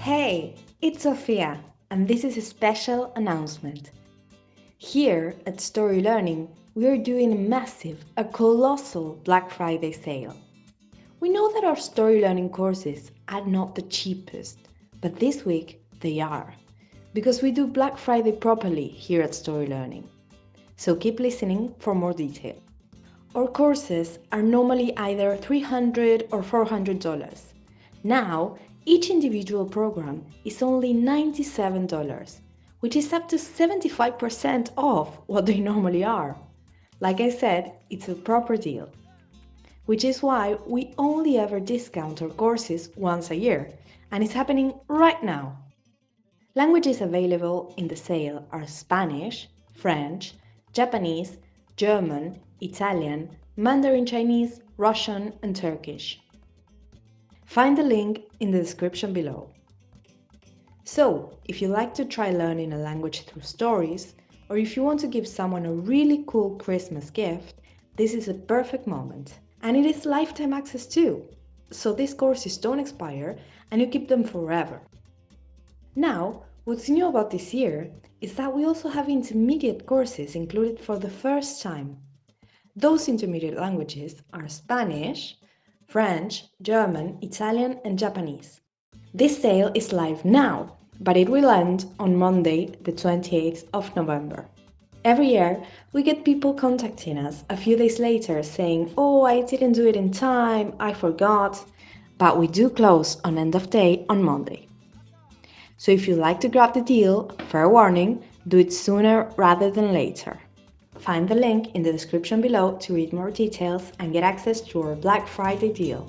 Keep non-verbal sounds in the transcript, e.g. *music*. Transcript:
Hey, it's Sophia, and this is a special announcement. Here at Story Learning, we are doing a massive, a colossal Black Friday sale. We know that our story learning courses are not the cheapest, but this week they are, because we do Black Friday properly here at Story Learning. So keep listening for more detail. Our courses are normally either 300 or $400. Now, each individual program is only $97, which is up to 75% off what they *laughs* normally are. Like I said, it's a proper deal. Which is why we only ever discount our courses once a year, and it's happening right now. Languages available in the sale are Spanish, French, Japanese, German, Italian, Mandarin Chinese, Russian, and Turkish. Find the link in the description below. So, if you like to try learning a language through stories, or if you want to give someone a really cool Christmas gift, this is a perfect moment. And it is lifetime access too. So these courses don't expire and you keep them forever. Now, what's new about this year is that we also have intermediate courses included for the first time. Those intermediate languages are Spanish, French, German, Italian, and Japanese. This sale is live now, but it will end on Monday, the 28th of November. Every year, we get people contacting us a few days later saying, Oh, I didn't do it in time, I forgot. But we do close on end of day on Monday. So if you'd like to grab the deal, fair warning, do it sooner rather than later. Find the link in the description below to read more details and get access to our Black Friday deal.